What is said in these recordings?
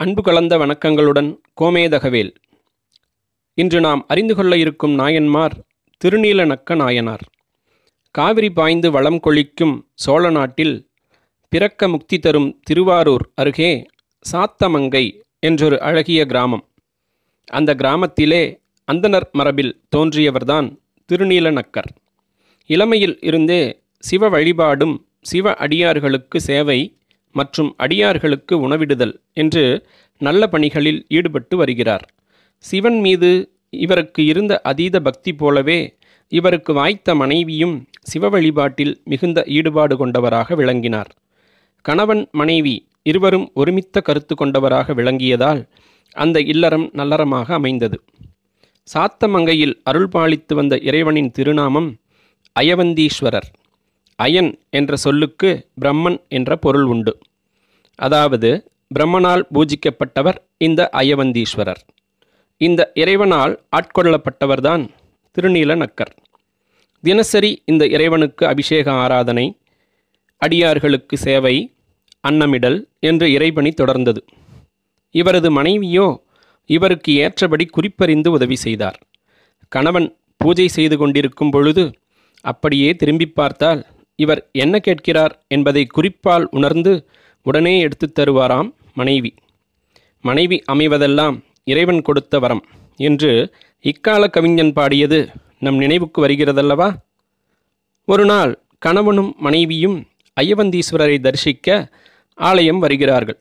அன்பு கலந்த வணக்கங்களுடன் கோமேதகவேல். இன்று நாம் அறிந்து கொள்ள இருக்கும் நாயன்மார் திருநீலநக்க நாயனார். காவிரி பாய்ந்து வளம் கொழிக்கும் சோழ நாட்டில் பிறக்க முக்தி தரும் திருவாரூர் அருகே சாத்தமங்கை என்றொரு அழகிய கிராமம். அந்த கிராமத்திலே அந்தனர் மரபில் தோன்றியவர்தான் திருநீலநக்கர் இளமையில் இருந்தே சிவ வழிபாடும் சிவ அடியார்களுக்கு சேவை மற்றும் அடியார்களுக்கு உணவிடுதல் என்று நல்ல பணிகளில் ஈடுபட்டு வருகிறார். சிவன் மீது இவருக்கு இருந்த அதீத பக்தி போலவே இவருக்கு வாய்த்த மனைவியும் சிவ வழிபாட்டில் மிகுந்த ஈடுபாடு கொண்டவராக விளங்கினார். கணவன் மனைவி இருவரும் ஒருமித்த கருத்து கொண்டவராக விளங்கியதால் அந்த இல்லறம் நல்லறமாக அமைந்தது. சாத்தமங்கையில் அருள் பாலித்து வந்த இறைவனின் திருநாமம் அயவந்தீஸ்வரர். அயன் என்ற சொல்லுக்கு பிரம்மன் என்ற பொருள் உண்டு. அதாவது பிரம்மனால் பூஜிக்கப்பட்டவர் இந்த அயவந்தீஸ்வரர். இந்த இறைவனால் ஆட்கொள்ளப்பட்டவர்தான் திருநீலநக்கர். தினசரி இந்த இறைவனுக்கு அபிஷேக ஆராதனை அடியார்களுக்கு சேவை அன்னமிடல் என்ற இறைபணி தொடர்ந்தது. இவரது மனைவியோ இவருக்கு ஏற்றபடி குறிப்பறிந்து உதவி செய்தார். கணவன் பூஜை செய்து கொண்டிருக்கும் பொழுது அப்படியே திரும்பி பார்த்தால் இவர் என்ன கேட்கிறார் என்பதை குறிப்பால் உணர்ந்து உடனே எடுத்துத் தருவாராம் மனைவி. மனைவி அமைவதெல்லாம் இறைவன் கொடுத்த வரம் என்று இக்கால கவிஞன் பாடியது நம் நினைவுக்கு வருகிறதல்லவா? ஒரு நாள் கணவனும் மனைவியும் ஐயவந்தீஸ்வரரை தரிசிக்க ஆலயம் வருகிறார்கள்.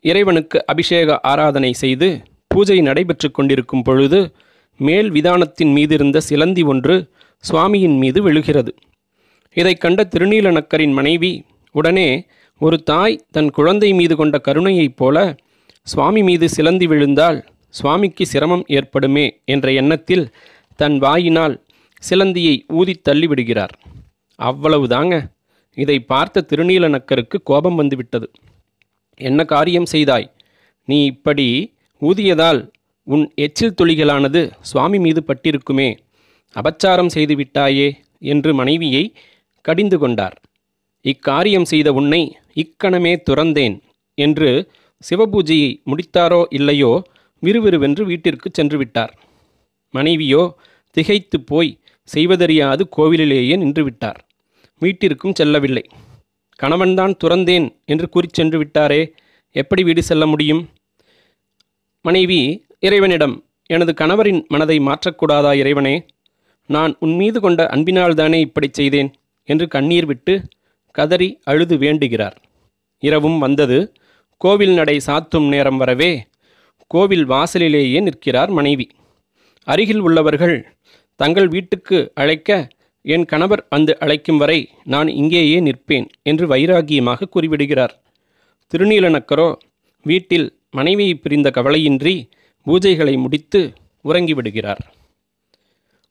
இறைவனுக்கு அபிஷேக ஆராதனை செய்து பூஜை நடைபெற்று கொண்டிருக்கும் பொழுது மேல் விதானத்தின் மீதிருந்த சிலந்தி ஒன்று சுவாமியின் மீது விழுகிறது. இதைக் கண்ட திருநீலநக்கரின் மனைவி உடனே ஒரு தாய் தன் குழந்தை மீது கொண்ட கருணையைப் போல சுவாமி மீது சிலந்தி விழுந்தால் சுவாமிக்கு சிரமம் ஏற்படுமே என்ற எண்ணத்தில் தன் வாயினால் சிலந்தியை ஊதித் தள்ளிவிடுகிறார். அவ்வளவுதாங்க. இதை பார்த்த திருநீலநக்கருக்கு கோபம் வந்துவிட்டது. என்ன காரியம் செய்தாய்? நீ இப்படி ஊதியதால் உன் எச்சில் துளிகளானது சுவாமி மீது பட்டிருக்குமே அபச்சாரம் செய்து விட்டாயே என்று மனைவியை கடிந்து கொண்டார். இக்காரியம் செய்த உன்னை இக்கணமே துறந்தேன். என்று சிவபூஜையை முடித்தாரோ இல்லையோ விறுவிறுவென்று வீட்டிற்கு சென்று விட்டார் மனைவியோ திகைத்து போய் செய்வதறியாது கோவிலிலேயே நின்றுவிட்டார். வீட்டிற்கும் செல்லவில்லை. கணவன்தான் துறந்தேன் என்று கூறிச் சென்று விட்டாரே எப்படி வீடு செல்ல முடியும்? மனைவி இறைவனிடம் எனது கணவரின் மனதை மாற்றக்கூடாதா இறைவனே? நான் உன் மீது கொண்ட அன்பினால்தானே இப்படிச் செய்தேன்? என்று கண்ணீர் விட்டு கதறி அழுது வேண்டுகிறார். இரவும் வந்தது. கோவில் நடை சாத்தும் நேரம் வரவே கோவில் வாசலிலேயே நிற்கிறார் மனைவி. அருகில் உள்ளவர்கள் தங்கள் வீட்டுக்கு அழைக்க என் கணவர் வந்து அழைக்கும் வரை நான் இங்கேயே நிற்பேன் என்று வைராகியமாக கூறிவிடுகிறார். திருநீலனக்கரோ வீட்டில் மனைவியை பிரிந்த கவலையின்றி பூஜைகளை முடித்து உறங்கிவிடுகிறார்.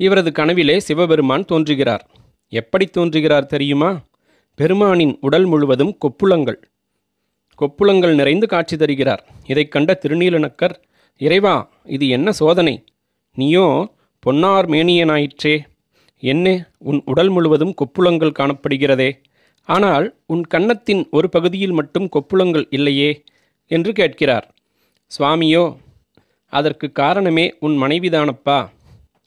இவரது கனவிலே சிவபெருமான் தோன்றுகிறார். எப்படி தோன்றுகிறார் தெரியுமா? பெருமானின் உடல் முழுவதும் கொப்புளங்கள். கொப்புளங்கள் நிறைந்து காட்சி தருகிறார். இதைக் கண்ட திருநீலனக்கர் இறைவா இது என்ன சோதனை? நீயோ பொன்னார் மேனியனாயிற்றே. என்ன உன் உடல் முழுவதும் கொப்புளங்கள் காணப்படுகிறதே. ஆனால் உன் கன்னத்தின் ஒரு பகுதியில் மட்டும் கொப்புளங்கள் இல்லையே என்று கேட்கிறார். சுவாமியோ அதற்கு காரணமே உன் மனைவிதானப்பா.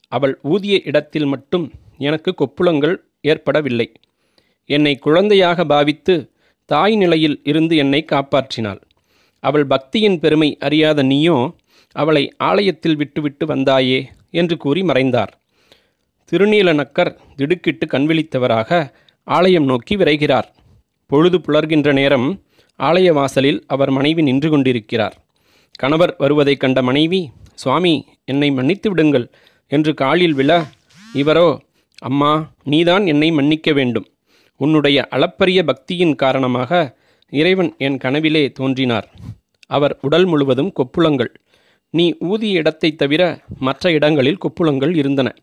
அவள் ஊதிய இடத்தில் மட்டும் எனக்கு கொப்புளங்கள் ஏற்படவில்லை. என்னை குழந்தையாக பாவித்து தாய் நிலையில் இருந்து என்னை காப்பாற்றினாள். அவள் பக்தியின் பெருமை அறியாத நீயோ அவளை ஆலயத்தில் விட்டுவிட்டு வந்தாயே என்று கூறி மறைந்தார். திருநீலநக்கர் திடுக்கிட்டு கண்விழித்தவராக ஆலயம் நோக்கி விரைகிறார். பொழுது புலர்கின்ற நேரம் ஆலய வாசலில் அவர் மனைவி நின்று கொண்டிருக்கிறார். கணவர் வருவதைக் கண்ட மனைவி சுவாமி என்னை மன்னித்து விடுங்கள் என்று காலில் விழ இவரோ அம்மா நீதான் என்னை மன்னிக்க வேண்டும். உன்னுடைய அளப்பரிய பக்தியின் காரணமாக இறைவன் என் கனவிலே தோன்றினார். அவர் உடல் முழுவதும் கொப்புளங்கள். நீ ஊதிய இடத்தைத் தவிர மற்ற இடங்களில் கொப்புளங்கள் இருந்தன.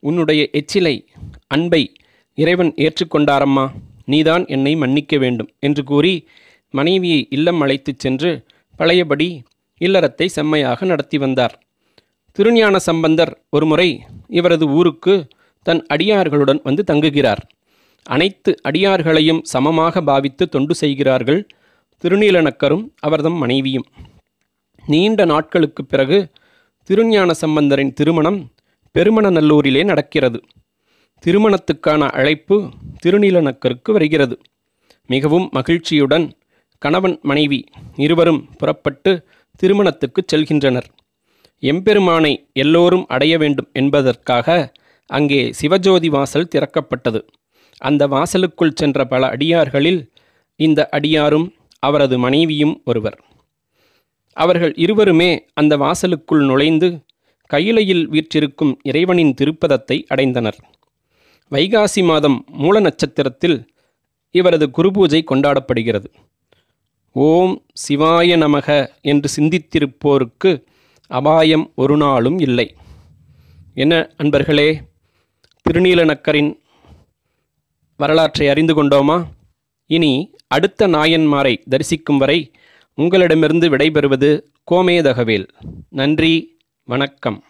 உன்னுடைய எச்சிலை அன்பை இறைவன் ஏற்றுக்கொண்டாரம்மா. நீதான் என்னை மன்னிக்க வேண்டும் என்று கூறி மனைவியை இல்லம் அழைத்துச் சென்று பழையபடி இல்லறத்தை செம்மையாக நடத்தி வந்தார். திருஞான சம்பந்தர் ஒருமுறை இவரது ஊருக்கு தன் அடியார்களுடன் வந்து தங்குகிறார். அனைத்து அடியார்களையும் சமமாக பாவித்து தொண்டு செய்கிறார்கள். திருநீலனக்கரும் அவர்தம் மனைவியும். நீண்ட நாட்களுக்குப் பிறகு திருஞான சம்பந்தரின் திருமணம் பெருமணநல்லூரிலே நடக்கிறது. திருமணத்துக்கான அழைப்பு திருநீலனக்கருக்கு வருகிறது. மிகவும் மகிழ்ச்சியுடன் கணவன் மனைவி இருவரும் புறப்பட்டு திருமணத்துக்கு செல்கின்றனர். எம்பெருமானை எல்லோரும் அடைய வேண்டும் என்பதற்காக அங்கே சிவஜோதி வாசல் திறக்கப்பட்டது. அந்த வாசலுக்குள் சென்ற பல அடியார்களில் இந்த அடியாரும் அவரது மனைவியும் ஒருவர். அவர்கள் இருவருமே அந்த வாசலுக்குள் நுழைந்து கையிலையில் வீற்றிருக்கும் இறைவனின் திருப்பதத்தை அடைந்தனர். வைகாசி மாதம் மூல நட்சத்திரத்தில் இவரது குருபூஜை கொண்டாடப்படுகிறது. ஓம் சிவாய நமக என்று சிந்தித்திருப்போருக்கு அபாயம் ஒரு நாளும் இல்லை. என்ன அன்பர்களே திருநீலநக்கரின் வரலாற்றை அறிந்து கொண்டோமா? இனி அடுத்த நாயன்மாரை தரிசிக்கும் வரை உங்களிடமிருந்து விடைபெறுவது கோமேதகவேல். நன்றி வணக்கம்.